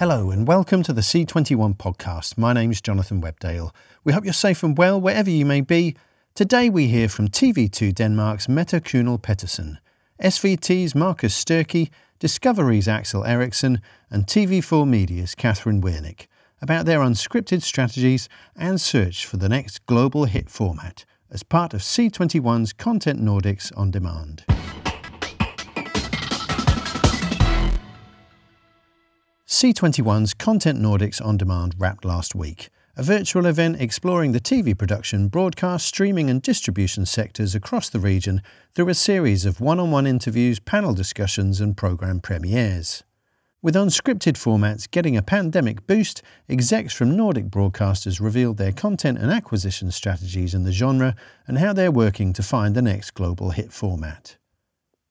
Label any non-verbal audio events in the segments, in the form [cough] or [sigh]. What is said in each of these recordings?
Hello and welcome to the C21 podcast. My name's Jonathan Webdale. We hope you're safe and well wherever you may be. Today we hear from TV2 Denmark's Mette Kuhnel Pettersen, SVT's Marcus Sturkey, Discovery's Axel Ericsson, and TV4 Media's Catherine Wiernick about their unscripted strategies and search for the next global hit format as part of C21's Content Nordics on Demand. C21's Content Nordics On Demand wrapped last week, a virtual event exploring the TV production, broadcast, streaming, and distribution sectors across the region through a series of one on one interviews, panel discussions, and programme premieres. With unscripted formats getting a pandemic boost, execs from Nordic broadcasters revealed their content and acquisition strategies in the genre and how they're working to find the next global hit format.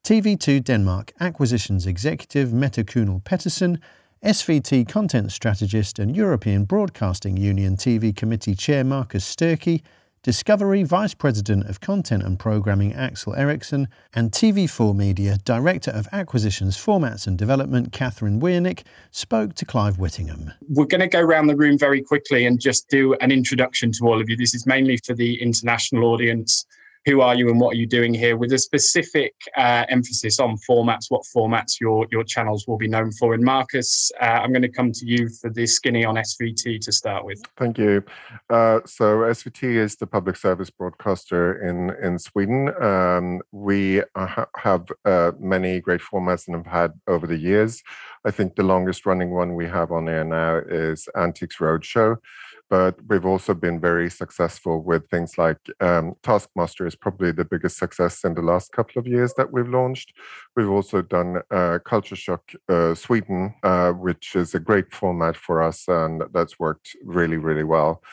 TV2 Denmark Acquisitions Executive Mette Kuhnel Pettersen SVT content strategist and European Broadcasting Union TV Committee Chair Marcus Sturkey, Discovery Vice President of Content and Programming Axel Ericsson, and TV4 Media Director of Acquisitions, Formats and Development Catherine Wiernick spoke to Clive Whittingham. We're going to go around the room very quickly and just do an introduction to all of you. This is mainly for the international audience who are you and what are you doing here with a specific uh, emphasis on formats, what formats your, your channels will be known for. And Marcus, uh, I'm going to come to you for the skinny on SVT to start with. Thank you. Uh, so SVT is the public service broadcaster in, in Sweden. Um, we ha- have uh, many great formats and have had over the years. I think the longest running one we have on air now is Antiques Roadshow but we've also been very successful with things like um, Taskmaster is probably the biggest success in the last couple of years that we've launched. We've also done uh, Culture Shock uh, Sweden, uh, which is a great format for us, and that's worked really, really well.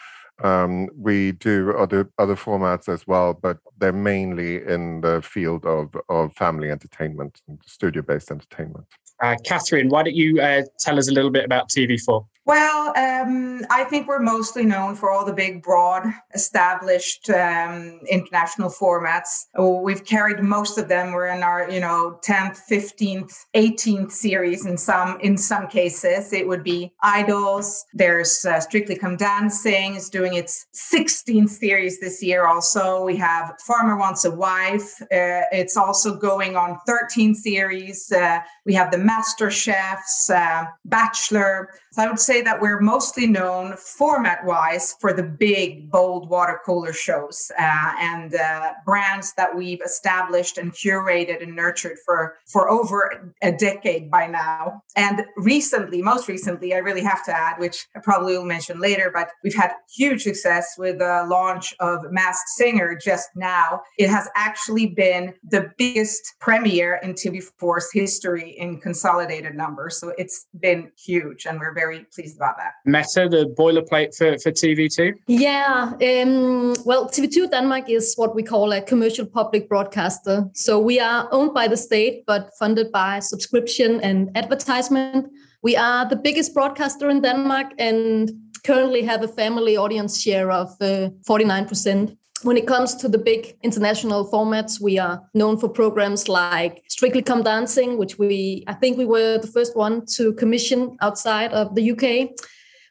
Um, we do other other formats as well, but they're mainly in the field of of family entertainment and studio based entertainment. Uh, Catherine, why don't you uh, tell us a little bit about TV4? Well, um, I think we're mostly known for all the big, broad, established um, international formats. We've carried most of them. We're in our, you know, 10th, 15th, 18th series. In some, in some cases, it would be Idols. There's uh, Strictly Come Dancing is doing its 16th series this year. Also, we have Farmer Wants a Wife. Uh, it's also going on 13 series. Uh, we have the Master Chefs, uh, Bachelor. So I would say that we're mostly known format wise for the big, bold water cooler shows uh, and uh, brands that we've established and curated and nurtured for, for over a decade by now. And recently, most recently, I really have to add, which I probably will mention later, but we've had huge success with the launch of Masked Singer just now. It has actually been the biggest premiere in TV4's history in consolidated numbers. So it's been huge, and we're very pleased pleased about that. Mette, the boilerplate for, for TV2? Yeah, um, well, TV2 Denmark is what we call a commercial public broadcaster. So we are owned by the state, but funded by subscription and advertisement. We are the biggest broadcaster in Denmark and currently have a family audience share of uh, 49% when it comes to the big international formats, we are known for programs like Strictly Come Dancing, which we, I think we were the first one to commission outside of the UK.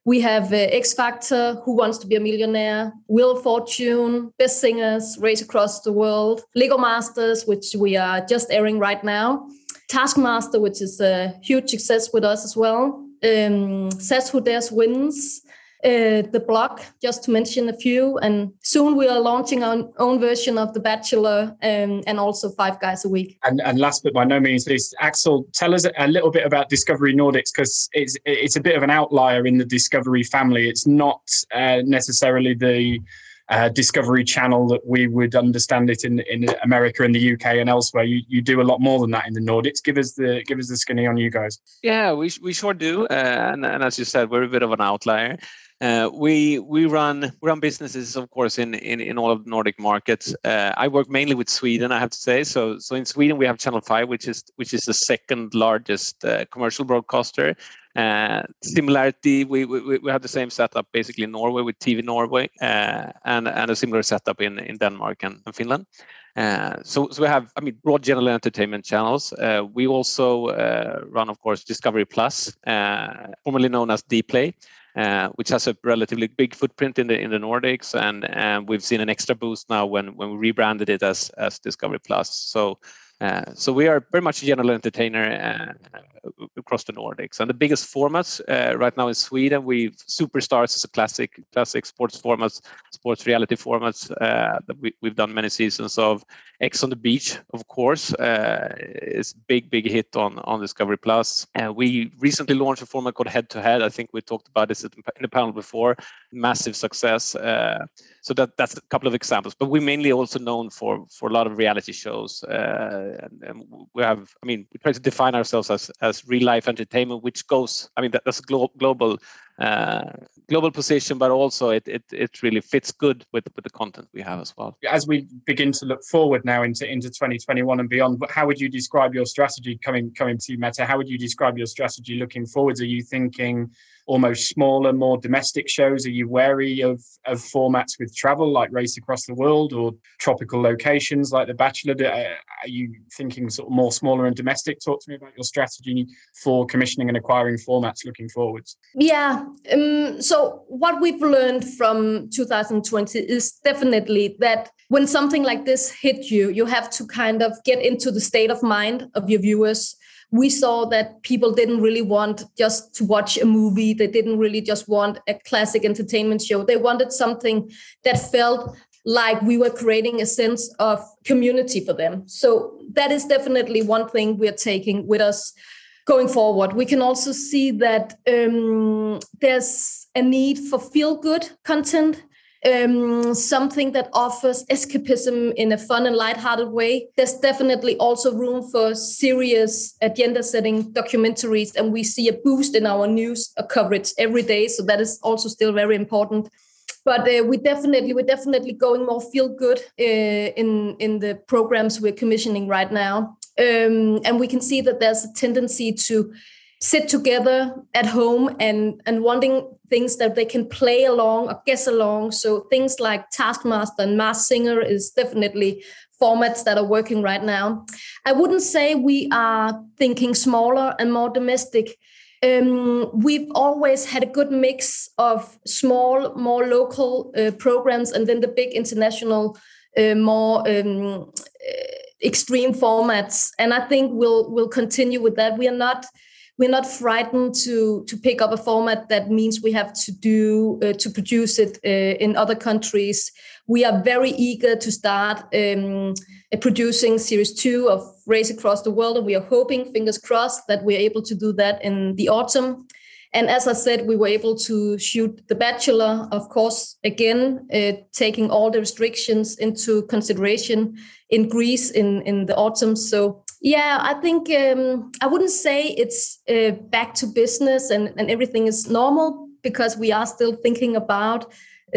We have uh, X Factor, Who Wants to Be a Millionaire, Wheel Fortune, Best Singers, Race Across the World, Lego Masters, which we are just airing right now, Taskmaster, which is a huge success with us as well, um, SAS Who Dares Wins, uh, the blog, just to mention a few. And soon we are launching our own version of The Bachelor um, and also Five Guys a Week. And, and last but by no means least, Axel, tell us a little bit about Discovery Nordics because it's it's a bit of an outlier in the Discovery family. It's not uh, necessarily the uh, Discovery Channel that we would understand it in in America and the UK and elsewhere. You you do a lot more than that in the Nordics. Give us the give us the skinny on you guys. Yeah, we we sure do. Uh, and, and as you said, we're a bit of an outlier. Uh, we we run we run businesses, of course, in in, in all of the Nordic markets. Uh, I work mainly with Sweden, I have to say. So so in Sweden we have Channel Five, which is which is the second largest uh, commercial broadcaster. Uh, similarity, we, we we have the same setup basically in Norway with TV Norway, uh, and and a similar setup in in Denmark and, and Finland. Uh, so, so we have, I mean, broad general entertainment channels. Uh, we also uh, run, of course, Discovery Plus, uh, formerly known as Dplay, Uh, which has a relatively big footprint in the in the Nordics, and and we've seen an extra boost now when when we rebranded it as as Discovery Plus. So. Uh, so we are very much a general entertainer across the Nordics, and the biggest formats right now in Sweden, we've Superstars is a classic classic sports formats, sports reality formats that we, we've done many seasons of. Ex on the Beach, of course, uh, is big, big hit on on Discovery Plus. Uh, we recently launched a format called Head to Head. I think we talked about this in the panel before. Massive success. Uh, so that that's a couple of examples. But we're mainly also known for for a lot of reality shows. And, and, we have, I mean, we try to define ourselves as as real life entertainment, which goes, I mean, that, that's glo- global Uh, global position, but also it, it it really fits good with with the content we have as well. As we begin to look forward now into into 2021 and beyond, how would you describe your strategy coming coming to Mette? How would you describe your strategy looking forwards? Are you thinking almost smaller, more domestic shows? Are you wary of, of formats with travel like Race Across the World or tropical locations like The Bachelor? Uh, are you thinking sort of more smaller and domestic? Talk to me about your strategy for commissioning and acquiring formats looking forwards. Yeah. Um, so, what we've learned from 2020 is definitely that when something like this hit you, you have to kind of get into the state of mind of your viewers we saw that people didn't really want just to watch a movie. They didn't really just want a classic entertainment show. They wanted something that felt like we were creating a sense of community for them. So that is definitely one thing we're taking with us going forward. We can also see that um, there's a need for feel good content um, something that offers escapism in a fun and light-hearted way. There's definitely also room for serious agenda-setting documentaries, and we see a boost in our news coverage every day. So that is also still very important. But uh, we definitely we're definitely going more feel good uh, in in the programs we're commissioning right now, um, and we can see that there's a tendency to sit together at home and and wanting things that they can play along or guess along. So things like taskmaster and masked singer is definitely formats that are working right now. I wouldn't say we are thinking smaller and more domestic. Um, we've always had a good mix of small more local uh, programs and then the big international uh, more um, uh, extreme formats and i think we'll we'll continue with that we are not we're not frightened to to pick up a format that means we have to do uh, to produce it uh, in other countries. We are very eager to start um, producing series two of Race Across the World, and we are hoping, fingers crossed, that we're able to do that in the autumn. And as I said, we were able to shoot The Bachelor, of course, again, uh, taking all the restrictions into consideration in Greece in, in the autumn. So yeah, I think um, I wouldn't say it's uh, back to business and, and everything is normal because we are still thinking about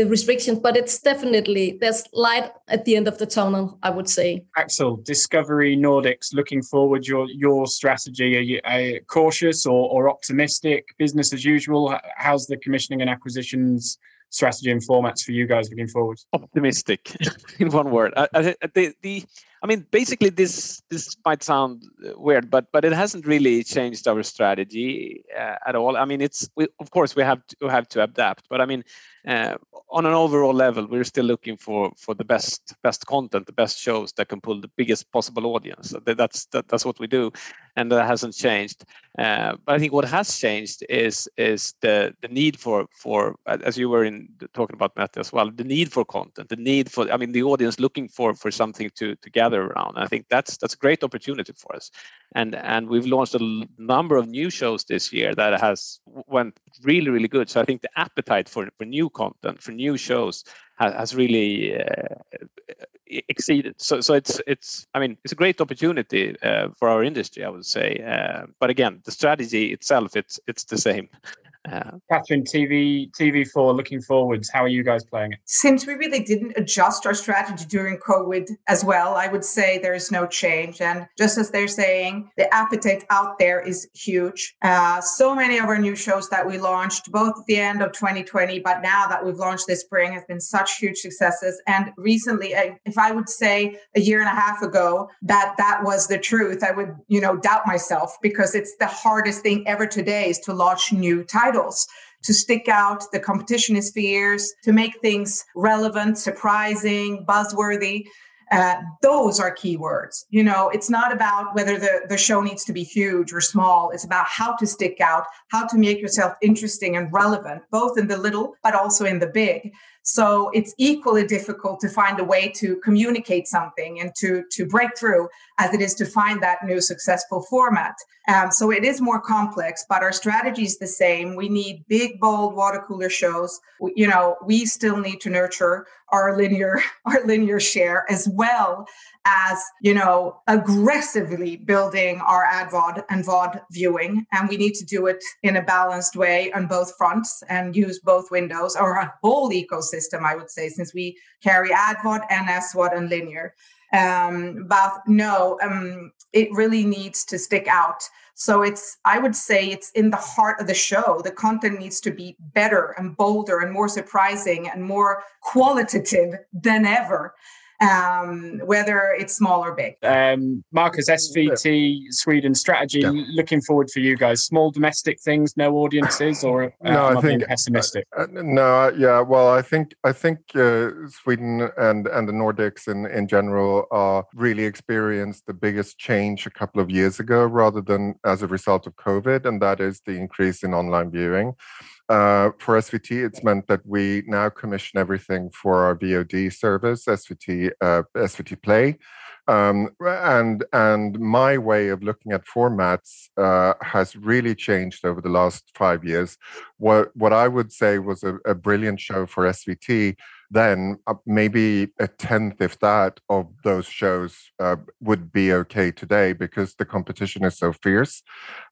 restrictions, but it's definitely there's light at the end of the tunnel. I would say. Axel, Discovery Nordics, looking forward. Your your strategy? Are you, are you cautious or, or optimistic? Business as usual. How's the commissioning and acquisitions? strategy and formats for you guys looking forward? Optimistic, [laughs] in one word. I, I, the, the I mean, basically, this this might sound uh, weird, but but it hasn't really changed our strategy uh, at all. I mean, it's we, of course we have to have to adapt, but I mean, uh, on an overall level, we're still looking for the best best content, the best shows that can pull the biggest possible audience. That's that, that's what we do, and that hasn't changed. Uh, but I think what has changed is is the the need for for as you were in talking about Mette as well, the need for content, the need for I mean the audience looking for something to gather around. I think that's that's a great opportunity for us, and and we've launched a number of new shows this year that has went really really good. So I think the appetite for for new content for new shows has, has really uh, exceeded. So, so it's it's. I mean, it's a great opportunity uh, for our industry, I would say. Uh, but again, the strategy itself, it's it's the same. Uh, Catherine, TV TV4, looking forwards. How are you guys playing it? Since we really didn't adjust our strategy during COVID as well, I would say there's no change. And just as they're saying, the appetite out there is huge. Uh, so many of our new shows that we launched, both at the end of 2020, but now that we've launched this spring, have been such huge successes. And recently, if I would say a year and a half ago that that was the truth, I would, you know, doubt myself because it's the hardest thing ever today is to launch new titles to stick out. The competition is fierce, to make things relevant, surprising, buzzworthy. Uh, those are keywords. You know, it's not about whether the, the show needs to be huge or small. It's about how to stick out, how to make yourself interesting and relevant, both in the little, but also in the big. So it's equally difficult to find a way to communicate something and to, to break through as it is to find that new successful format. Um, so it is more complex, but our strategy is the same. We need big, bold water cooler shows. We, you know, we still need to nurture our linear [laughs] our linear share as well as you know aggressively building our ad vod and vod viewing and we need to do it in a balanced way on both fronts and use both windows or a whole ecosystem i would say since we carry ad vod and and linear. Um, but no um, it really needs to stick out. So it's i would say it's in the heart of the show. The content needs to be better and bolder and more surprising and more qualitative than ever um, whether it's small or big. Um, Marcus, SVT Sweden strategy. Yeah. Looking forward for you guys. Small domestic things, no audiences, or uh, no? I think pessimistic. Uh, uh, no, yeah. Well, I think I think uh, Sweden and and the Nordics in in general are really experienced the biggest change a couple of years ago, rather than as a result of COVID, and that is the increase in online viewing. Uh, for SVT, it's meant that we now commission everything for our VOD service, SVT uh, SVT Play, um, and and my way of looking at formats uh, has really changed over the last five years. What what I would say was a, a brilliant show for SVT then uh, maybe a tenth, if that, of those shows uh, would be okay today because the competition is so fierce.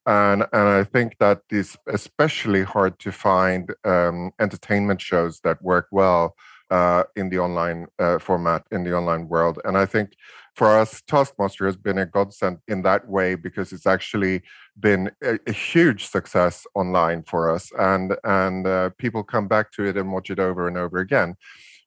And, and I think that especially hard to find um, entertainment shows that work well uh, in the online uh, format, in the online world. And I think for us, Taskmaster has been a godsend in that way because it's actually been a, a huge success online for us, and and uh, people come back to it and watch it over and over again.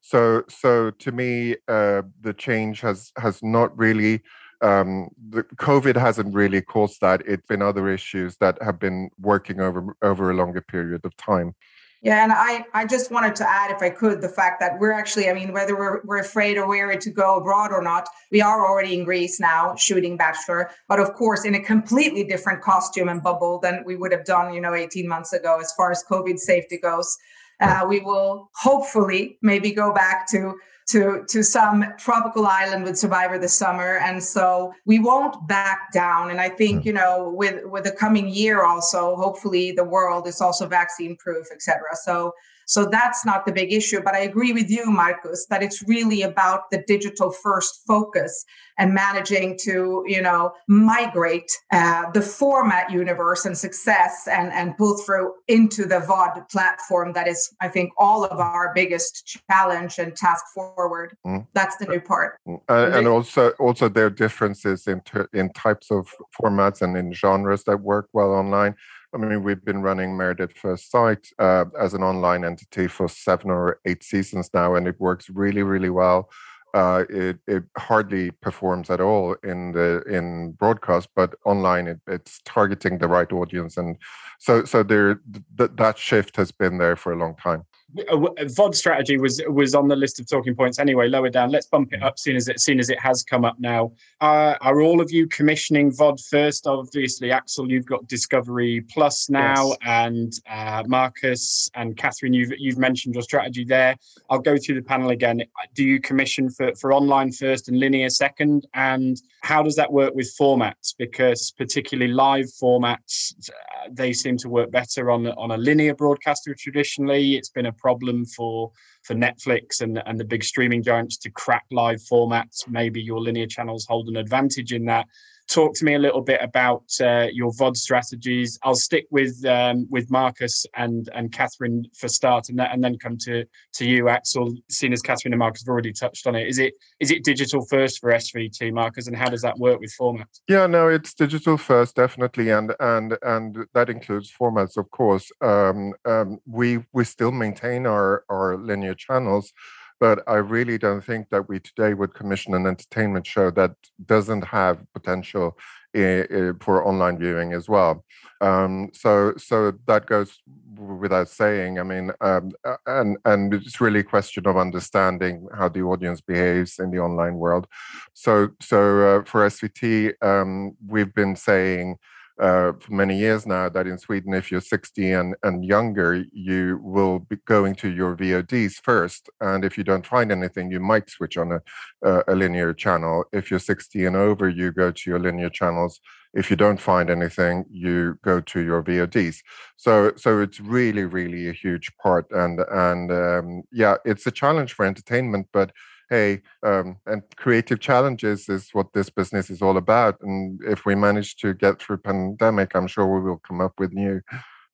So so to me, uh, the change has has not really. Um, the COVID hasn't really caused that. It's been other issues that have been working over over a longer period of time. Yeah, and I, I just wanted to add, if I could, the fact that we're actually, I mean, whether we're, we're afraid or wary to go abroad or not, we are already in Greece now shooting Bachelor, but of course, in a completely different costume and bubble than we would have done, you know, 18 months ago as far as COVID safety goes. Uh, we will hopefully maybe go back to to to some tropical island with survivor this summer. And so we won't back down. And i think hmm. you know with with the coming year also hopefully the world is also vaccine proof etc so so that's not the big issue. But I agree with you, Marcus, that it's really about the digital first focus and managing to, you know, migrate uh, the format universe and success and, and pull through into the VOD platform. That is, I think, all of our biggest challenge and task forward. Mm. That's the new part. Mm. Uh, and also, also there are differences in, ter- in types of formats and in genres that work well online. I mean, we've been running Married at First Sight uh, as an online entity for seven or eight seasons now, and it works really, really well. Uh, it it hardly performs at all in the in broadcast, but online it, it's targeting the right audience, and so so there th- that shift has been there for a long time. VOD strategy was was on the list of talking points anyway. Lower down, let's bump it up soon as it soon as it has come up now. Uh, are all of you commissioning VOD first? Obviously, Axel, you've got Discovery Plus now, yes. and uh, Marcus and Catherine, you've you've mentioned your strategy there. I'll go through the panel again. Do you commission for for online first and linear second? And how does that work with formats? Because particularly live formats, uh, they seem to work better on on a linear broadcaster traditionally. It's been a problem for for Netflix and and the big streaming giants to crack live formats. Maybe your linear channels hold an advantage in that. Talk to me a little bit about uh, your VOD strategies. I'll stick with um, with Marcus and and Catherine for start, and, that, and then come to to you, Axel. Seeing as Catherine and Marcus have already touched on it, is it is it digital first for SVT, Marcus, and how does that work with formats? Yeah, no, it's digital first, definitely, and and and that includes formats, of course. Um, um, we we still maintain our our linear channels but I really don't think that we today would commission an entertainment show that doesn't have potential for online viewing as well. Um, so, so that goes without saying. I mean, um, and and it's really a question of understanding how the audience behaves in the online world. So, so uh, for SVT, um, we've been saying uh, for many years now that in Sweden, if you're 60 and, and younger, you will be going to your VODs first. And if you don't find anything, you might switch on a, uh, a linear channel. If you're 60 and over, you go to your linear channels. If you don't find anything, you go to your VODs. So, so it's really, really a huge part. And and um, yeah, it's a challenge for entertainment, but hey, um, and creative challenges is what this business is all about. And if we manage to get through pandemic, I'm sure we will come up with new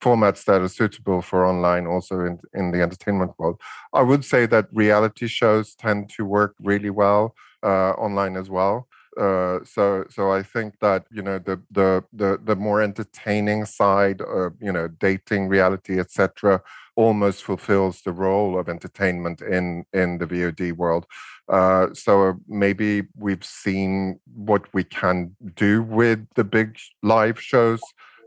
formats that are suitable for online also in, in the entertainment world. I would say that reality shows tend to work really well uh, online as well. Uh, so so I think that you know the the the, the more entertaining side, of, you know, dating, reality, etc almost fulfills the role of entertainment in in the VOD world. Uh, so maybe we've seen what we can do with the big live shows,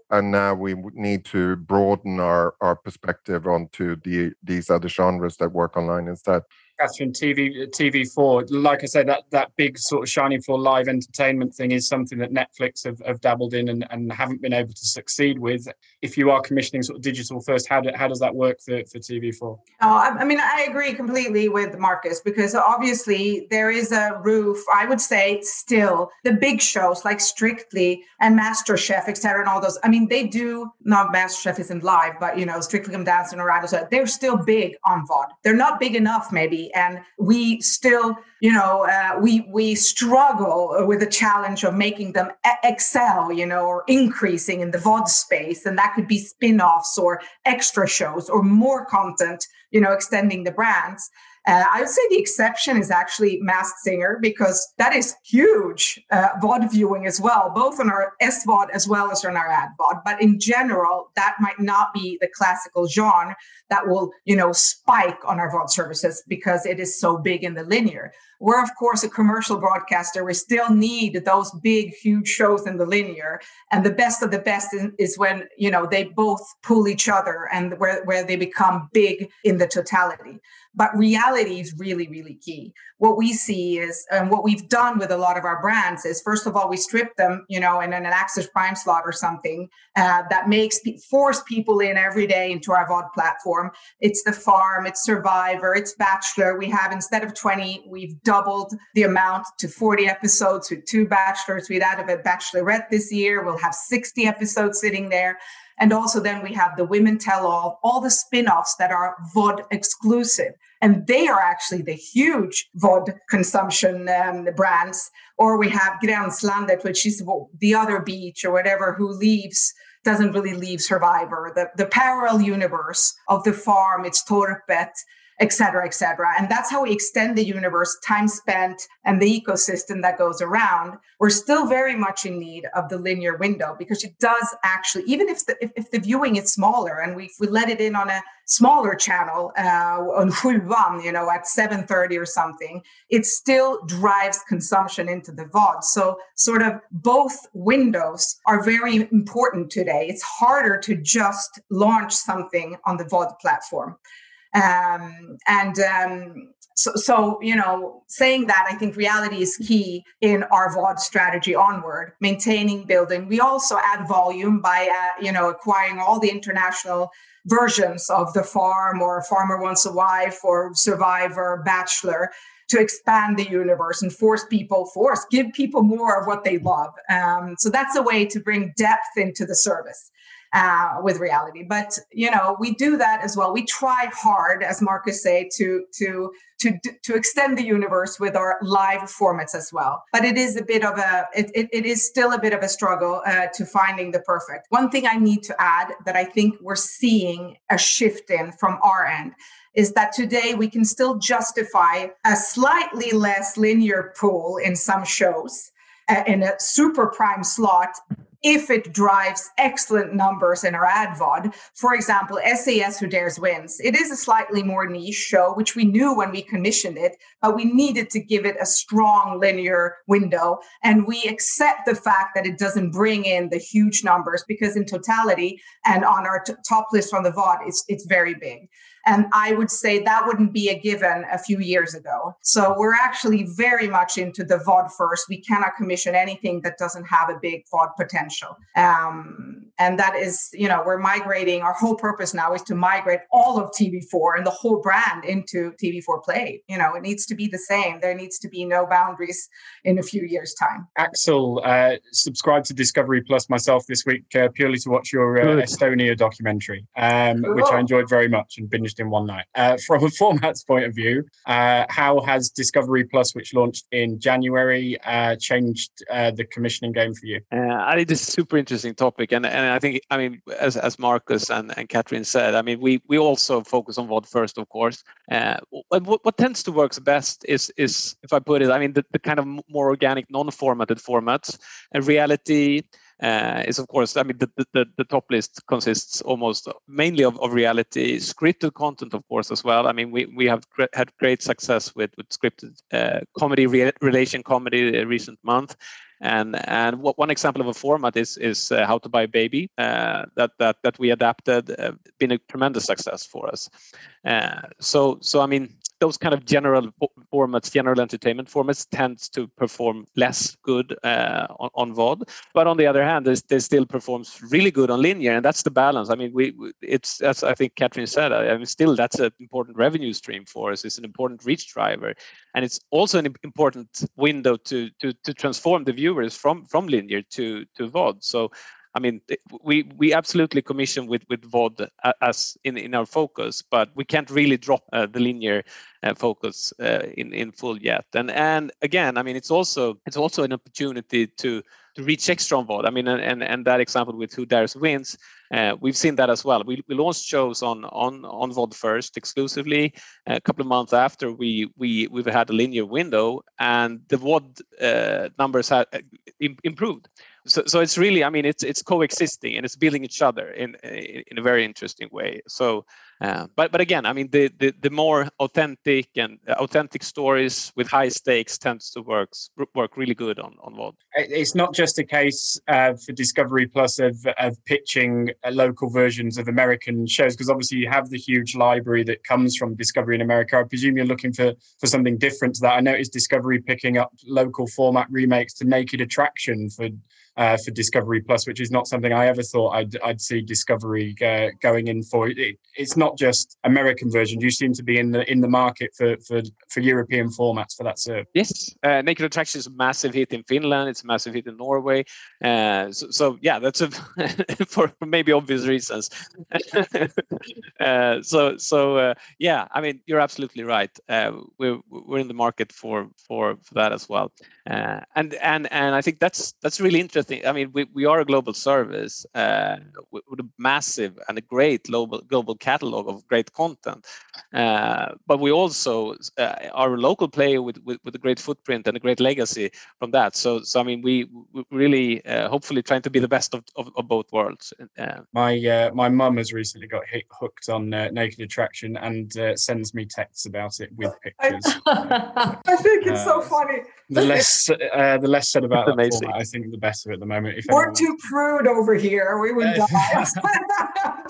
and now we need to broaden our our perspective onto the these other genres that work online instead. Catherine, TV TV4, like I said, that that big sort of shiny for live entertainment thing is something that Netflix have, have dabbled in and, and haven't been able to succeed with. If you are commissioning sort of digital first, how, do, how does that work for, for TV4? Oh, I mean, I agree completely with Marcus because obviously there is a roof. I would say still the big shows like Strictly and MasterChef, etc., and all those. I mean, they do not MasterChef isn't live, but you know, Strictly Come Dancing or so they're still big on VOD. They're not big enough, maybe and we still you know uh, we we struggle with the challenge of making them excel you know or increasing in the vod space and that could be spin-offs or extra shows or more content you know extending the brands uh, I would say the exception is actually Masked Singer because that is huge uh, VOD viewing as well, both on our SVOD as well as on our ad VOD. But in general, that might not be the classical genre that will, you know, spike on our VOD services because it is so big in the linear. We're, of course, a commercial broadcaster. We still need those big, huge shows in the linear. And the best of the best is, when, you know, they both pull each other and where, where they become big in the totality. But reality is really, really key. What we see is, and what we've done with a lot of our brands is, first of all, we strip them, you know, in an Access Prime slot or something uh, that makes force people in every day into our VOD platform. It's the farm, it's Survivor, it's Bachelor. We have instead of 20, we've doubled the amount to 40 episodes with two bachelors. We'd added a bachelorette this year. We'll have 60 episodes sitting there. And also then we have the Women Tell All, all the spin-offs that are VOD exclusive. And they are actually the huge VOD consumption um, brands. Or we have Gränslandet, which is the other beach or whatever, who leaves doesn't really leave Survivor. The, the parallel universe of the farm, it's Torpet, et cetera, et cetera. And that's how we extend the universe, time spent, and the ecosystem that goes around. We're still very much in need of the linear window because it does actually, even if the if, if the viewing is smaller and we if we let it in on a smaller channel uh, on Sjuan, you know, at 7:30 or something, it still drives consumption into the VOD. So sort of both windows are very important today. It's harder to just launch something on the VOD platform. Um, and um, so, so, you know, saying that, I think reality is key in our VOD strategy onward, maintaining, building. We also add volume by, uh, you know, acquiring all the international versions of The Farm or Farmer Wants a Wife or Survivor, Bachelor to expand the universe and force people, force, give people more of what they love. Um, so that's a way to bring depth into the service. Uh, with reality. But you know, we do that as well. We try hard, as Marcus say, to to to to extend the universe with our live formats as well. But it is a bit of a it, it, it is still a bit of a struggle uh, to finding the perfect. One thing I need to add that I think we're seeing a shift in from our end is that today we can still justify a slightly less linear pool in some shows uh, in a super prime slot if it drives excellent numbers in our ad VOD. For example, SAS Who Dares Wins. It is a slightly more niche show, which we knew when we commissioned it, but we needed to give it a strong linear window. And we accept the fact that it doesn't bring in the huge numbers because in totality and on our t- top list on the VOD, it's, it's very big. And I would say that wouldn't be a given a few years ago. So we're actually very much into the VOD first. We cannot commission anything that doesn't have a big VOD potential. Um, and that is, you know, we're migrating. Our whole purpose now is to migrate all of TV4 and the whole brand into TV4 Play. You know, it needs to be the same. There needs to be no boundaries in a few years' time. Axel, uh, subscribed to Discovery Plus myself this week uh, purely to watch your uh, Estonia documentary, um, which I enjoyed very much and in one night. Uh, [laughs] from a formats point of view, uh, how has Discovery Plus, which launched in January, uh, changed uh, the commissioning game for you? Uh, I think this is a super interesting topic, and and I think I mean as as Marcus and and Catherine said, I mean we we also focus on VOD first, of course. Uh, what, what tends to work best is is if I put it, I mean the, the kind of more organic, non-formatted formats, and reality uh, is of course i mean the, the, the top list consists almost mainly of, of reality scripted content of course as well. I mean we, we have gr- had great success with, with scripted uh, comedy re- relation comedy uh, recent month. And and what, one example of a format is is uh, how to buy a baby. Uh, that that that we adapted uh, been a tremendous success for us. Uh, so so i mean those kind of general formats, general entertainment formats, tends to perform less good uh, on, on VOD. But on the other hand, they still performs really good on linear, and that's the balance. I mean, we it's as I think Catherine said. I mean, still that's an important revenue stream for us. It's an important reach driver, and it's also an important window to to to transform the viewers from from linear to to VOD. So I mean, we we absolutely commission with with VOD as in in our focus, but we can't really drop uh, the linear uh, focus uh, in in full yet. And and again, I mean, it's also it's also an opportunity to to reach extra on VOD. I mean, and and that example with Who Dares Wins, uh, we've seen that as well. We, we launched shows on on on VOD first exclusively. A couple of months after, we we we've had a linear window, and the VOD uh, numbers have uh, improved so, so it's really i mean it's it's coexisting and it's building each other in in a very interesting way. So uh, but but again i mean the, the the more authentic and uh, authentic stories with high stakes tends to work work really good on on VOD. it's not just a case uh, for discovery plus of of pitching uh, local versions of american shows because obviously you have the huge library that comes from discovery in america i presume you're looking for for something different to that i noticed discovery picking up local format remakes to naked attraction for uh, for Discovery Plus, which is not something I ever thought I'd, I'd see Discovery going in for. It, it's not just American version. You seem to be in the in the market for for, for European formats for that serve. Yes, uh, Naked Attraction is a massive hit in Finland. It's a massive hit in Norway. Uh, so, so, yeah, that's a [laughs] for maybe obvious reasons. [laughs] Uh, so so uh, yeah, I mean you're absolutely right. we're we're in the market for for, for that as well. and and and I think that's that's really interesting. I mean, we, we are a global service uh, with, with, a massive and a great global global catalog of great content, uh, but we also uh, are a local player with, with, with a great footprint and a great legacy from that. So so I mean, we, we really uh, hopefully trying to be the best of, of, of both worlds. Uh, my uh, my mum has recently got hit, hooked on Naked Attraction and sends me texts about it with pictures. [laughs] I think it's so funny. The less the less said about that format, I think the better at the moment. If We're anyone, too prude over here. We would uh, [laughs] die.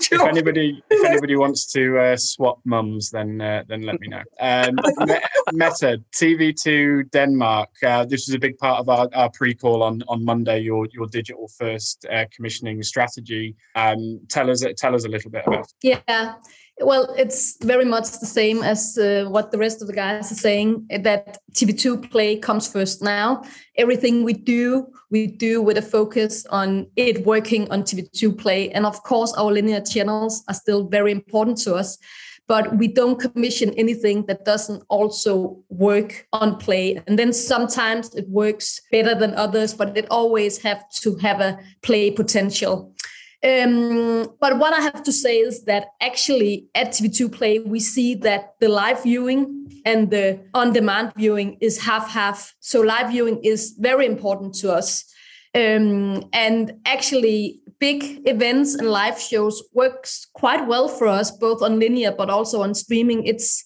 [laughs] if anybody, if anybody wants to uh, swap mums, then uh, then let me know. Um, [laughs] Mette TV2 Denmark. Uh, this was a big part of our, our pre-call on on Monday. Your your digital first uh, commissioning strategy. Um, tell us tell us a little bit about. It. Yeah Well, it's very much the same as uh, what the rest of the guys are saying that TV2 Play comes first now. Everything we do, we do with a focus on it working on TV2 Play. And of course, our linear channels are still very important to us, but we don't commission anything that doesn't also work on Play. And then sometimes it works better than others, but it always have to have a play potential. Um, but what I have to say is that actually at TV2 Play, we see that the live viewing and the on demand viewing is half half. So live viewing is very important to us. Um, and actually, big events and live shows works quite well for us, both on linear but also on streaming. It's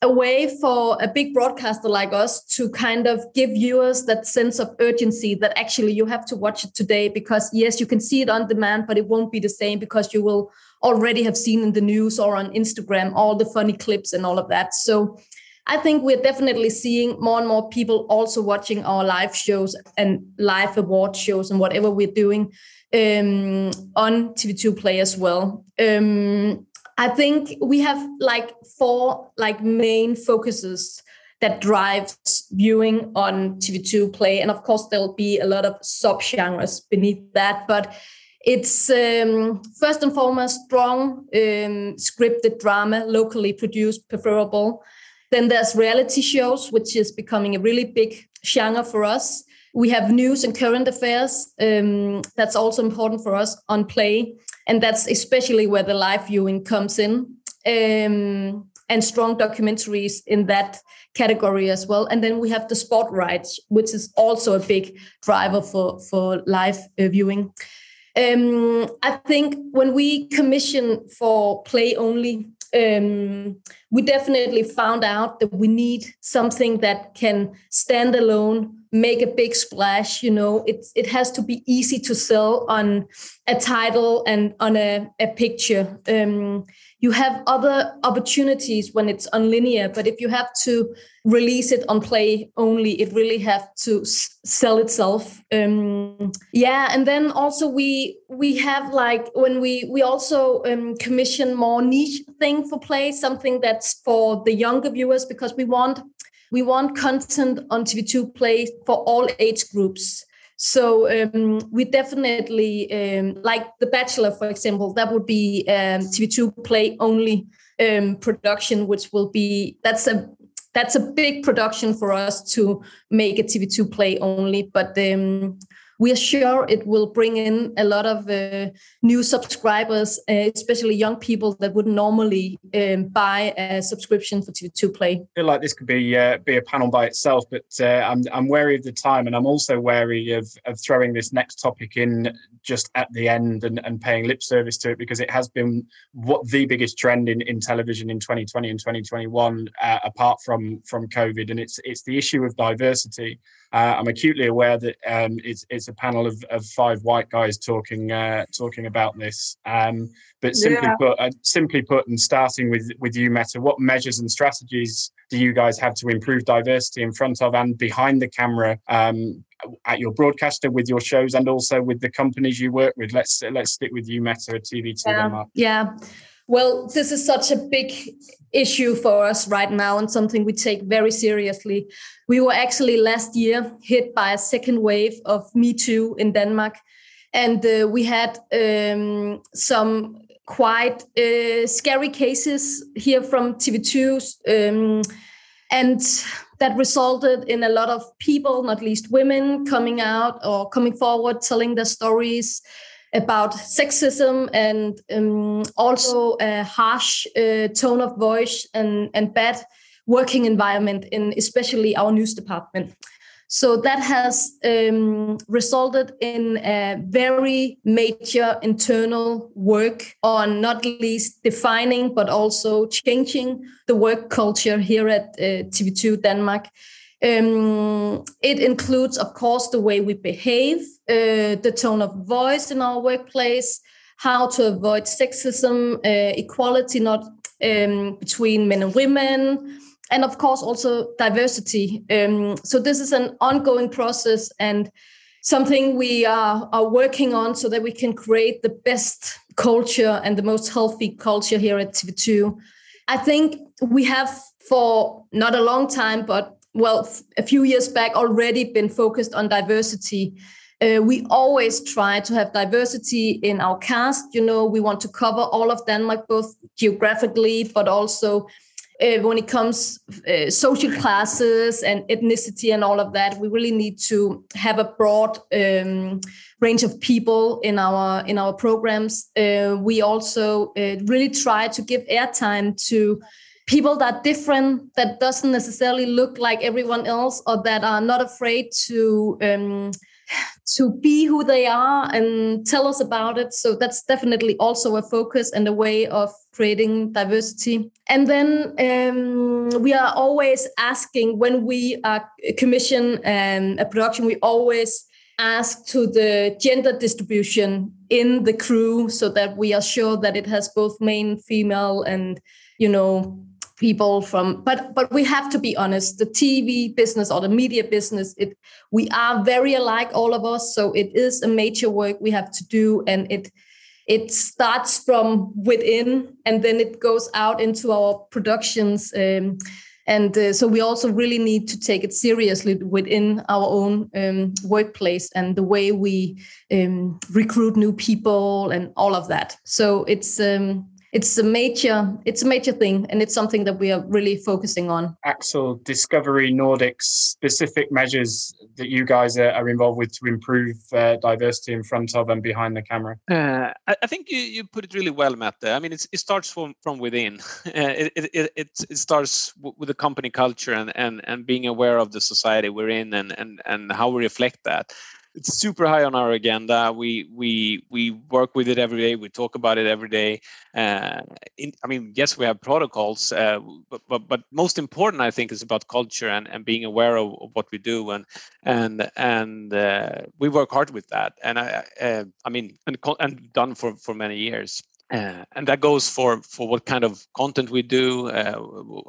a way for a big broadcaster like us to kind of give viewers that sense of urgency that actually you have to watch it today because yes you can see it on demand but it won't be the same because you will already have seen in the news or on instagram all the funny clips and all of that. So i think we're definitely seeing more and more people also watching our live shows and live award shows and whatever we're doing um, on tv2 play as well. Um, I think we have like four like main focuses that drives viewing on TV2 Play, and of course there'll be a lot of sub genres beneath that, but it's um, first and foremost strong um, scripted drama, locally produced, preferable. Then there's reality shows, which is becoming a really big genre for us. We have news and current affairs. Um, that's also important for us on Play and that's especially where the live viewing comes in um, and strong documentaries in that category as well. And then we have the sport rights which is also a big driver for for live uh, viewing. Um, i think when we commission for play only um, we definitely found out that we need something that can stand alone make a big splash you know? It, it has to be easy to sell on a title and on a, a picture. Um, you have other opportunities when it's on linear but if you have to release it on play only it really have to s- sell itself. Um, yeah and then also we we have like when we we also um, commission more niche thing for play something that's for the younger viewers because we want we want content on TV2 Play for all age groups. So um, we definitely um, like The Bachelor, for example. That would be um, TV2 Play only um, production, which will be that's a that's a big production for us to make a TV2 Play only. But um, we are sure it will bring in a lot of uh, new subscribers, uh, especially young people that would normally um, buy a subscription for TV2 Play. I feel like this could be uh, be a panel by itself, but uh, I'm I'm wary of the time, and I'm also wary of of throwing this next topic in just at the end and, and paying lip service to it because it has been what the biggest trend in, in television in 2020 and 2021, uh, apart from from COVID, and it's it's the issue of diversity. Uh, I'm acutely aware that um, it's, it's a panel of, of five white guys talking uh, talking about this. Um, but simply yeah. put, uh, simply put, and starting with with you, Mette, what measures and strategies do you guys have to improve diversity in front of and behind the camera um, at your broadcaster with your shows and also with the companies you work with? Let's let's stick with you, Mette, at TV2 yeah. Yeah. Well, this is such a big issue for us right now and something we take very seriously. We were actually last year hit by a second wave of Me Too in Denmark. And uh, we had um, some quite uh, scary cases here from TV2. Um, and that resulted in a lot of people, not least women, coming out or coming forward, telling their stories about sexism and um, also a harsh uh, tone of voice and, and bad working environment in especially our news department. So that has um, resulted in a very major internal work on not least defining, but also changing the work culture here at uh, TV2 Denmark. Um, it includes, of course, the way we behave, uh, the tone of voice in our workplace, how to avoid sexism, uh, equality not um, between men and women, and of course also diversity. Um, so this is an ongoing process and something we are, are working on so that we can create the best culture and the most healthy culture here at TV2. I think we have for not a long time, but well, a few years back already been focused on diversity. Uh, we always try to have diversity in our cast. You know, we want to cover all of Denmark, both geographically, but also uh, when it comes uh, social classes and ethnicity and all of that. We really need to have a broad um, range of people in our in our programs. Uh, we also uh, really try to give airtime to people that are different that doesn't necessarily look like everyone else or that are not afraid to um, to be who they are and tell us about it. So that's definitely also a focus and a way of creating diversity. And then um, we are always asking when we commission um, a production we always ask to the gender distribution in the crew so that we are sure that it has both male female and you know people from but but we have to be honest the tv business or the media business it we are very alike all of us. So it is a major work we have to do and it it starts from within and then it goes out into our productions um, and uh, so we also really need to take it seriously within our own um, workplace and the way we um, recruit new people and all of that. So it's um, it's a major it's a major thing and it's something that we are really focusing on. Axel discovery nordics specific measures that you guys are, are involved with to improve uh, diversity in front of and behind the camera. Uh, I, think you, you put it really well Mette there. i mean it starts from from within. [laughs] Uh, it, it, it, it starts with the company culture and, and and being aware of the society we're in and and and how we reflect that it's super high on our agenda. We we we work with it every day. We talk about it every day. Uh, in, I mean, yes, we have protocols, uh, but, but but most important, I think, is about culture and, and being aware of, of what we do, and and and uh, we work hard with that. And I uh, I mean, and, and done for for many years. Uh, and that goes for for what kind of content we do, uh,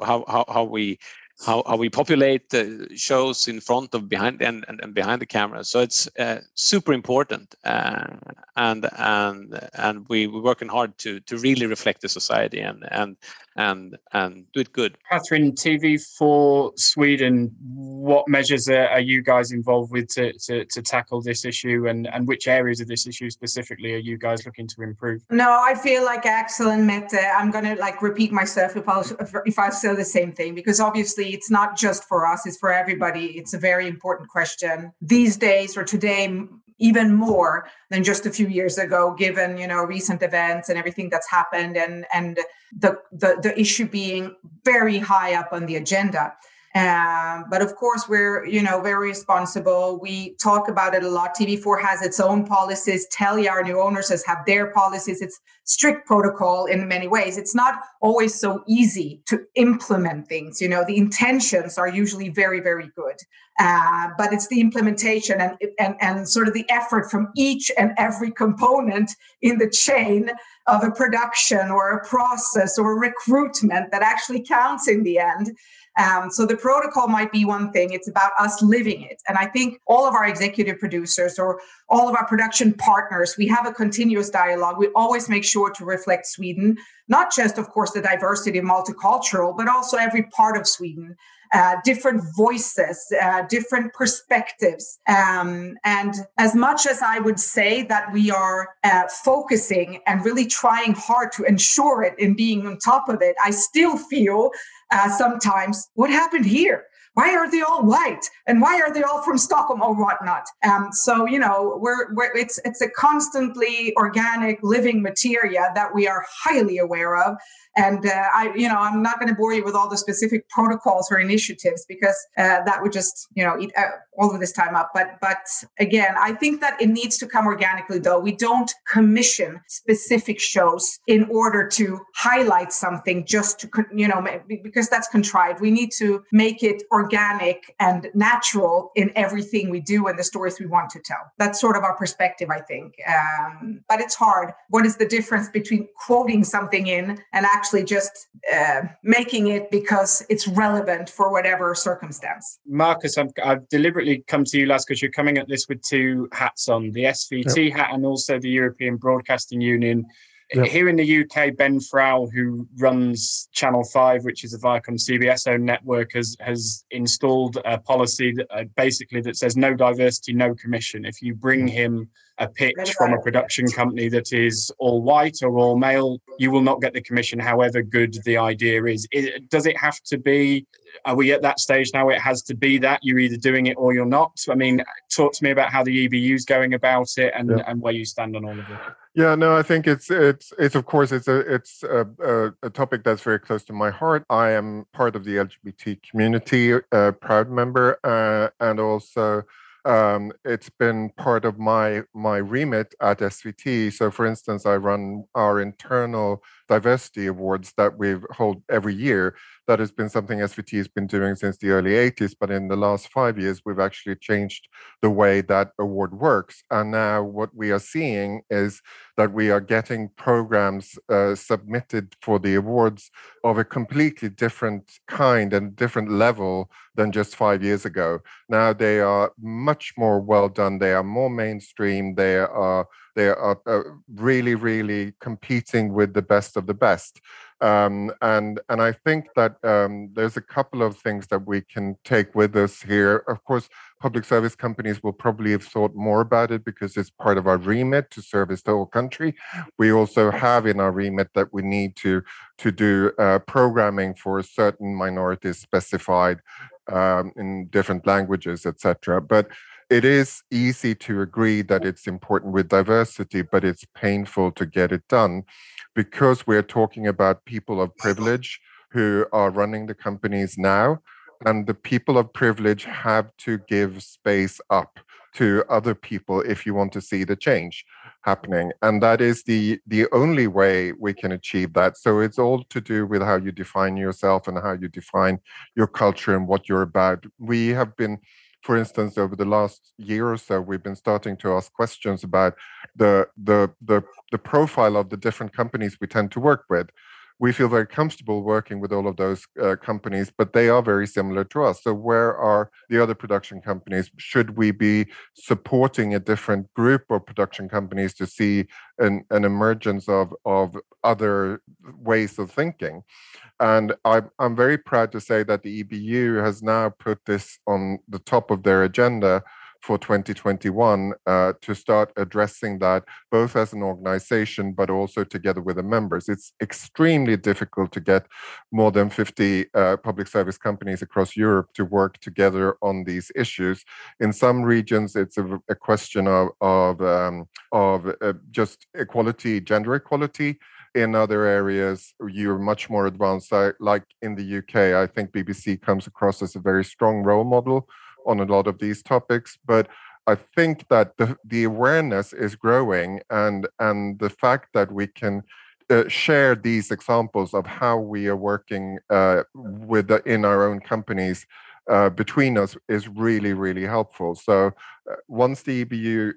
how, how how we how, how we populate the shows in front of behind and, and, and behind the camera. So it's uh, super important uh, and and and we, we're working hard to to really reflect the society and and and and do it good. Catherine TV for sweden what measures are, are you guys involved with to, to, to tackle this issue and and which areas of this issue specifically are you guys looking to improve? No i feel like axel and mette i'm going to like repeat myself if i if i say the same thing because obviously it's not just for us, it's for everybody. It's a very important question these days or today, even more than just a few years ago, given you know recent events and everything that's happened, and and the the, the issue being very high up on the agenda. Um, but of course, we're you know very responsible. We talk about it a lot. TV4 has its own policies. Telia, our new owners, has have their policies. It's strict protocol in many ways. It's not always so easy to implement things. You know, the intentions are usually very very good, uh, but it's the implementation and and and sort of the effort from each and every component in the chain of a production or a process or a recruitment that actually counts in the end. Um, so the protocol might be one thing, it's about us living it. And I think all of our executive producers or all of our production partners, we have a continuous dialogue. We always make sure to reflect Sweden, not just, of course, the diversity multicultural, but also every part of Sweden. Uh, different voices, uh, different perspectives. Um, and as much as I would say that we are uh, focusing and really trying hard to ensure it in being on top of it, I still feel uh, sometimes what happened here? Why are they all white? And why are they all from stockholm or whatnot? Um, so you know we're, we're it's it's a constantly organic living materia that we are highly aware of and uh, I, you know, I'm not going to bore you with all the specific protocols or initiatives because uh, that would just, you know, eat uh, all of this time up. But, but again, I think that it needs to come organically. Though we don't commission specific shows in order to highlight something just to, you know, because that's contrived. We need to make it organic and natural in everything we do and the stories we want to tell. That's sort of our perspective, I think. Um, but it's hard. What is the difference between quoting something in and actually actually just uh, making it because it's relevant for whatever circumstance. Marcus, I've, I've deliberately come to you last because you're coming at this with two hats on the SVT yep. hat and also the European Broadcasting Union Yep. Here in the UK, Ben Frow, who runs Channel 5, which is a Viacom CBS owned network, has, has installed a policy that, uh, basically that says no diversity, no commission. If you bring hmm. him a pitch from a production company that is all white or all male, you will not get the commission, however good the idea is. It, does it have to be? Are we at that stage now? It has to be that you're either doing it or you're not. I mean, talk to me about how the EBU is going about it and, and where you stand on all of it. Yeah, no, I think it's it's it's of course it's a it's a, a, a, topic that's very close to my heart. I am part of the LGBT community, a proud member, uh, and also um, it's been part of my my remit at SVT. So, for instance, I run our internal diversity awards that we hold every year. That has been something SVT has been doing since the early 80s, but in the last five years, we've actually changed the way that award works. And now, what we are seeing is that we are getting programs uh, submitted for the awards of a completely different kind and different level than just five years ago. Now they are much more well done. They are more mainstream. They are they are uh, really really competing with the best of the best. Um, and and I think that um, there's a couple of things that we can take with us here. Of course, public service companies will probably have thought more about it because it's part of our remit to service the whole country. We also have in our remit that we need to to do uh, programming for certain minorities specified um, in different languages, etc. But it is easy to agree that it's important with diversity, but it's painful to get it done because we're talking about people of privilege who are running the companies now. And the people of privilege have to give space up to other people if you want to see the change happening and that is the the only way we can achieve that so it's all to do with how you define yourself and how you define your culture and what you're about we have been for instance over the last year or so we've been starting to ask questions about the the the, the profile of the different companies we tend to work with we feel very comfortable working with all of those uh, companies, but they are very similar to us. So, where are the other production companies? Should we be supporting a different group of production companies to see an, an emergence of, of other ways of thinking? And I, I'm very proud to say that the EBU has now put this on the top of their agenda for 2021 uh, to start addressing that both as an organization but also together with the members. It's extremely difficult to get more than 50 uh, public service companies across Europe to work together on these issues. In some regions, it's a, a question of of, um, of uh, just equality, gender equality in other areas you're much more advanced like in the uk i think bbc comes across as a very strong role model on a lot of these topics, but I think that the, the awareness is growing, and and the fact that we can uh, share these examples of how we are working uh, with the, in our own companies uh, between us is really really helpful. So once the EBU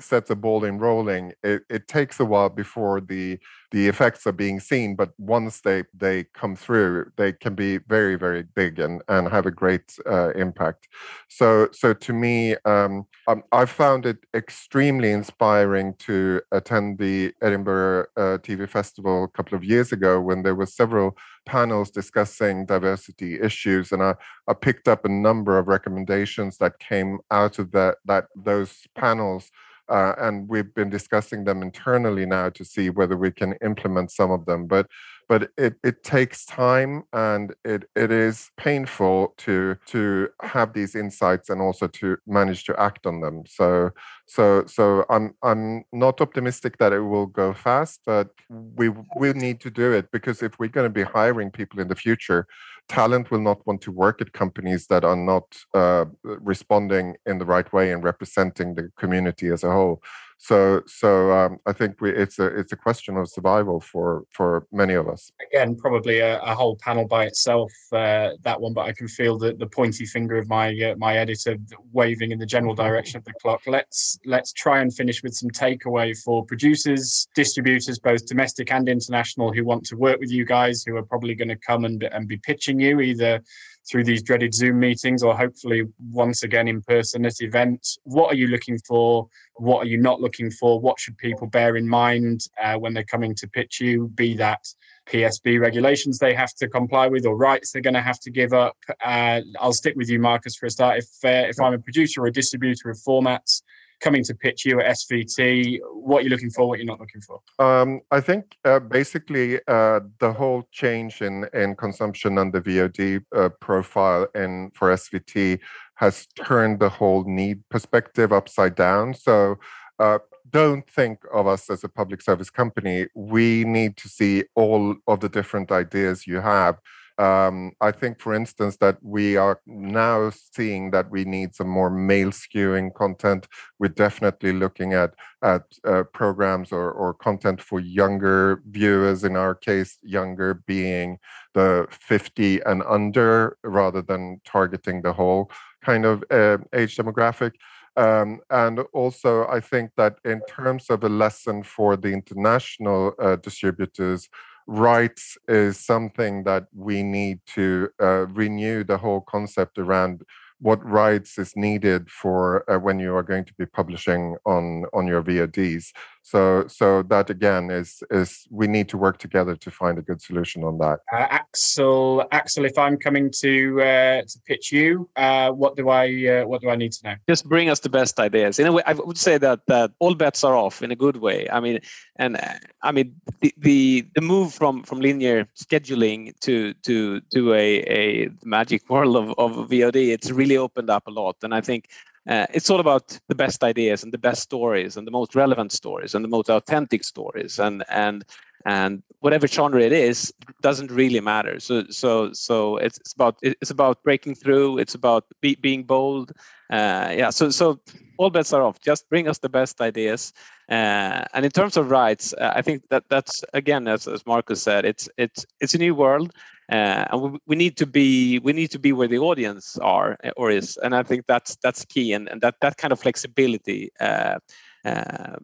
sets a ball in rolling, it, it takes a while before the the effects are being seen, but once they they come through, they can be very very big and and have a great uh, impact. So so to me, um, um, I found it extremely inspiring to attend the Edinburgh uh, TV Festival a couple of years ago when there were several panels discussing diversity issues, and I, I picked up a number of recommendations that came out of that that those panels uh, and we've been discussing them internally now to see whether we can implement some of them. But but it, it takes time and it, it is painful to to have these insights and also to manage to act on them. So so so I'm I'm not optimistic that it will go fast, but we will need to do it because if we're going to be hiring people in the future, talent will not want to work at companies that are not uh, responding in the right way and representing the community as a whole. So, so um, I think we, it's a it's a question of survival for for many of us. Again, probably a, a whole panel by itself. Uh, that one, but I can feel the, the pointy finger of my uh, my editor waving in the general direction of the clock. Let's let's try and finish with some takeaway for producers, distributors, both domestic and international, who want to work with you guys, who are probably going to come and and be pitching you either through these dreaded Zoom meetings or hopefully once again in person at events. What are you looking for? What are you not looking for? What should people bear in mind uh, when they're coming to pitch you? Be that PSB regulations they have to comply with or rights they're going to have to give up. Uh, I'll stick with you, Marcus, for a start. If uh, if I'm a producer or a distributor of formats, coming to pitch you at SVT? What you're looking for, what you're not looking for? Um, I think uh, basically uh, the whole change in, in consumption and the VOD uh, profile and for SVT has turned the whole need perspective upside down. So uh, don't think of us as a public service company. We need to see all of the different ideas you have um, I think, for instance, that we are now seeing that we need some more male skewing content. We're definitely looking at at uh, programs or, or content for younger viewers. In our case, younger being the 50 and under, rather than targeting the whole kind of uh, age demographic. Um, and also, I think that in terms of a lesson for the international uh, distributors, rights is something that we need to uh, renew the whole concept around what rights is needed for uh, when you are going to be publishing on on your VODs. So so that again is is we need to work together to find a good solution on that. Uh, Axel, Axel, if I'm coming to uh, to pitch you, uh, what do I uh, what do I need to know? Just bring us the best ideas. In a way, I would say that that all bets are off in a good way. I mean, and uh, I mean the the, the move from from linear scheduling to to to a a magic world of, of VOD. It's really opened up a lot, and I think uh, it's all about the best ideas and the best stories and the most relevant stories and the most authentic stories. And and and whatever genre it is doesn't really matter. So so so it's, it's about it's about breaking through. It's about be, being bold. Uh, yeah so so all bets are off. Just bring us the best ideas. Uh, and in terms of rights uh, i think that that's again as, as marcus said it's it's it's a new world uh, and we, we, need to be we need to be where the audience are or is and i think that's that's key and, and that that kind of flexibility uh, uh,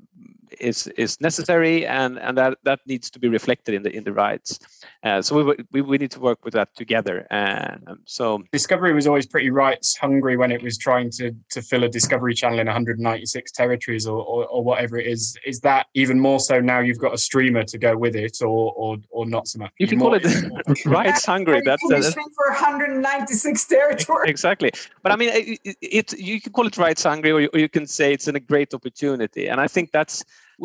is is necessary and and that that needs to be reflected in the in the rights. Uh, so we, we we need to work with that together. And um, so discovery was always pretty rights hungry when it was trying to to fill a discovery channel in 196 territories or, or, or whatever it is. Is that even more so now you've got a streamer to go with it or or, or not so much? You can call it [laughs] rights hungry. That's uh, for 196 territories exactly. But i mean it, it, you can call it rights hungry or you, or you can say it's in a great opportunity. And i think that's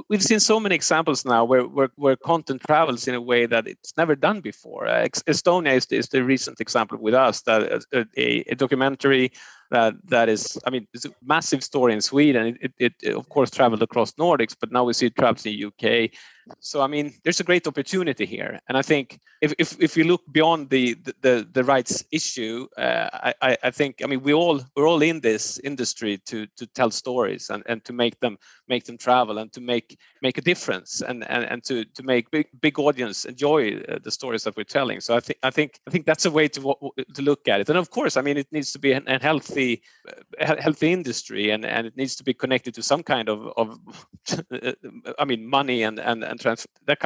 we've seen so many examples now where, where, where content travels in a way that it's never done before. Uh, Estonia is, is, the recent example with us that uh, a, a, documentary that that is, I mean, it's a massive story in Sweden. It, it, it, of course traveled across Nordics, but now we see it travels in the UK. So I mean, there's a great opportunity here, and I think if if, if you look beyond the the, the rights issue, uh, I I think I mean we all we're all in this industry to to tell stories and, and to make them make them travel and to make make a difference and and, and to to make big big audience enjoy uh, the stories that we're telling. So I think I think I think that's a way to to look at it. And of course, I mean, it needs to be a healthy uh, healthy industry and and it needs to be connected to some kind of of [laughs] I mean money and and and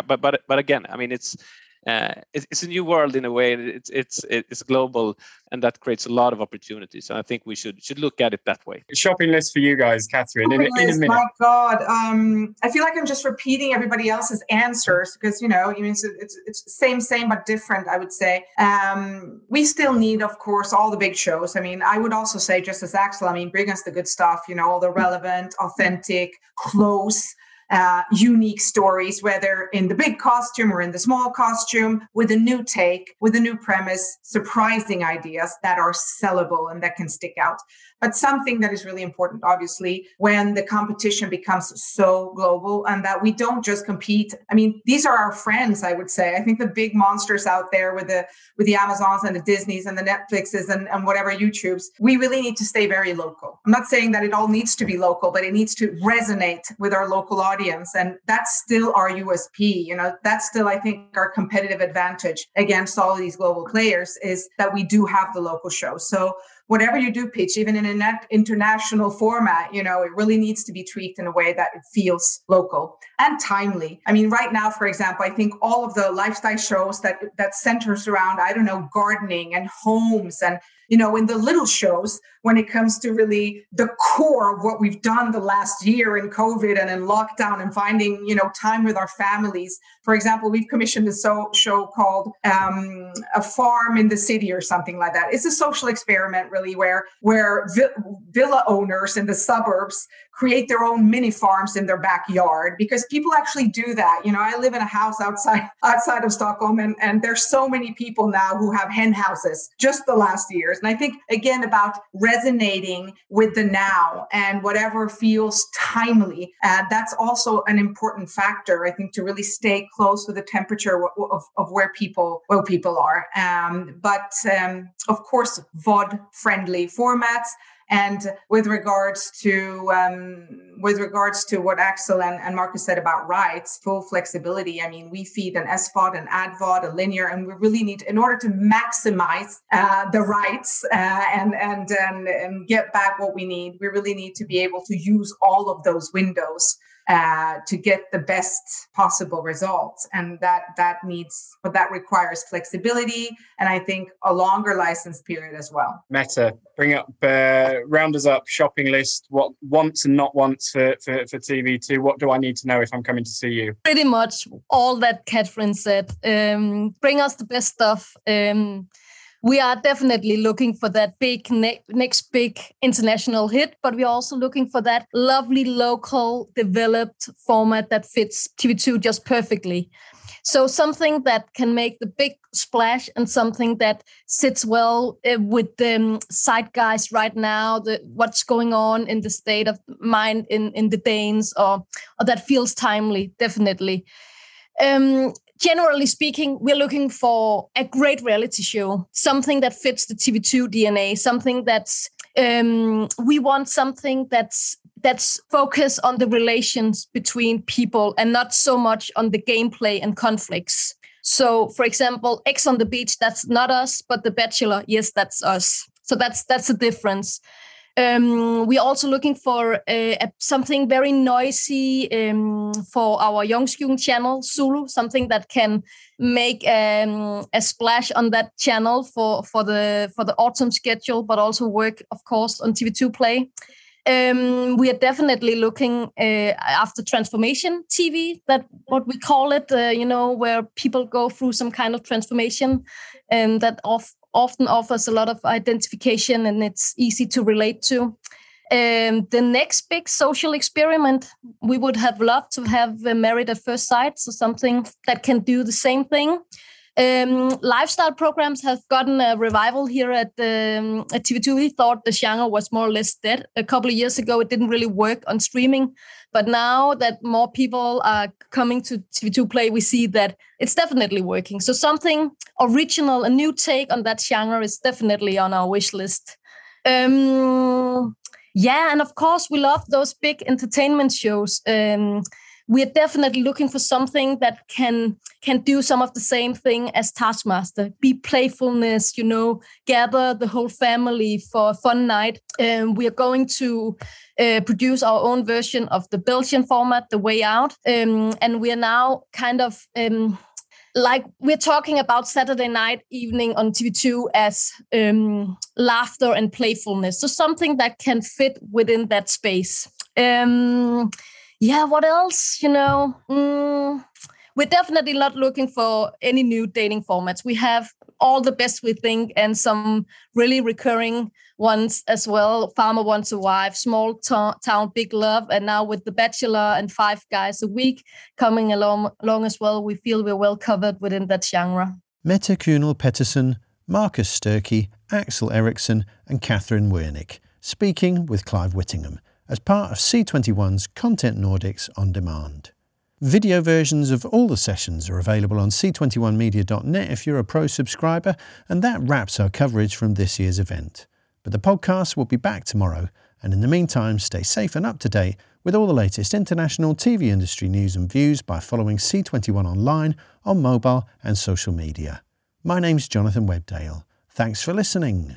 but but but again i mean it's uh, it's, it's, a new world in a way. It's it's it's global, and that creates a lot of opportunities. And I think we should should look at it that way. Shopping list for you guys, Catherine. In, in, a minute. My God, um, I feel like I'm just repeating everybody else's answers because you know, it's it's it's same same but different. I would say um, we still need, of course, all the big shows. I mean, I would also say just as Axel. I mean, bring us the good stuff. You know, all the relevant, authentic, close uh, unique stories, whether in the big costume or in the small costume, with a new take, with a new premise, surprising ideas that are sellable and that can stick out. But something that is really important, obviously, when the competition becomes so global and that we don't just compete. I mean, these are our friends, I would say. I think the big monsters out there with the with the Amazons and the Disneys and the Netflixes and, and whatever YouTubes, we really need to stay very local. I'm not saying that it all needs to be local, but it needs to resonate with our local audience. And that's still our USP. You know, that's still, I think, our competitive advantage against all of these global players is that we do have the local show. So whatever you do pitch, even in an international format, you know, it really needs to be tweaked in a way that it feels local and timely. I mean, right now, for example, I think all of the lifestyle shows that that centers around, I don't know, gardening and homes and you know, in the little shows when it comes to really the core of what we've done the last year in COVID and in lockdown and finding, you know, time with our families. For example, we've commissioned a so- show called um, A Farm in the City or something like that. It's a social experiment, really, where where vi- villa owners in the suburbs create their own mini farms in their backyard because people actually do that. You know, I live in a house outside [laughs] outside of Stockholm, and and there's so many people now who have hen houses just the last years. And I think again about resonating with the now and whatever feels timely. Uh, that's also an important factor, I think, to really stay close with the temperature of, of, of where people where people are. Um, but um, of course, VOD friendly formats. And with regards to um, with regards to what Axel and, and Marcus said about rights, full flexibility. I mean, we feed an SVOD, an AdVOD, a linear, and we really need, in order to maximize uh, the rights uh, and, and and and get back what we need, we really need to be able to use all of those windows uh, to get the best possible results. And that that needs but that requires flexibility and i think a longer license period as well. Mette bring up uh, round us up shopping list what wants and not wants for, for, for tv2 what do i need to know if i'm coming to see you? Pretty much all that catherine said. Um, bring us the best stuff. Um, we are definitely looking for that big ne- next big international hit, but we're also looking for that lovely local developed format that fits TV2 just perfectly. So something that can make the big splash and something that sits well uh, with the um, zeitgeist right now, the what's going on in the state of mind in in the Danes, or or that feels timely, definitely. Um, generally speaking, we're looking for a great reality show, something that fits the TV2 DNA, something that's um, we want something that's that's focused on the relations between people and not so much on the gameplay and conflicts. So, for example, Ex on the Beach, that's not us, but The Bachelor, yes, that's us. So that's that's a difference. Um, we're also looking for uh, something very noisy um, for our Youngsjung channel, Zulu, something that can make um, a splash on that channel for, for the for the autumn schedule, but also work, of course, on TV2 Play. Um, we are definitely looking uh, after transformation TV, that what we call it, uh, you know, where people go through some kind of transformation, and that of often offers a lot of identification and it's easy to relate to. Um, the next big social experiment, we would have loved to have uh, Married at First Sight, so something that can do the same thing. Um, lifestyle programs have gotten a revival here at, um, at TV2. We thought the genre was more or less dead. A couple of years ago, it didn't really work on streaming. But now that more people are coming to TV2 Play, we see that it's definitely working. So something original, a new take on that genre is definitely on our wish list. Um, yeah, and of course, we love those big entertainment shows. Um, we're definitely looking for something that can can do some of the same thing as Taskmaster. Be playfulness, you know, gather the whole family for a fun night. Um, we are going to uh, produce our own version of the Belgian format, The Way Out, um, and we are now kind of. Um, like we're talking about Saturday night evening on TV2 as um, laughter and playfulness. So something that can fit within that space. Um, yeah, what else? You know, mm, we're definitely not looking for any new dating formats. We have all the best we think and some really recurring ones as well. Farmer Wants a Wife, Small Town Big Love, and now with The Bachelor and Five Guys a Week coming along, along as well, we feel we're well covered within that genre. Mette Kuhnel Pettersson, Marcus Sturkey, Axel Eriksson, and Catherine Wernick, speaking with Clive Whittingham as part of C21's Content Nordics on Demand. Video versions of all the sessions are available on c21media.net if you're a pro subscriber, and that wraps our coverage from this year's event. But the podcast will be back tomorrow, and in the meantime, stay safe and up to date with all the latest international TV industry news and views by following C21 online on mobile and social media. My name's Jonathan Webdale. Thanks for listening.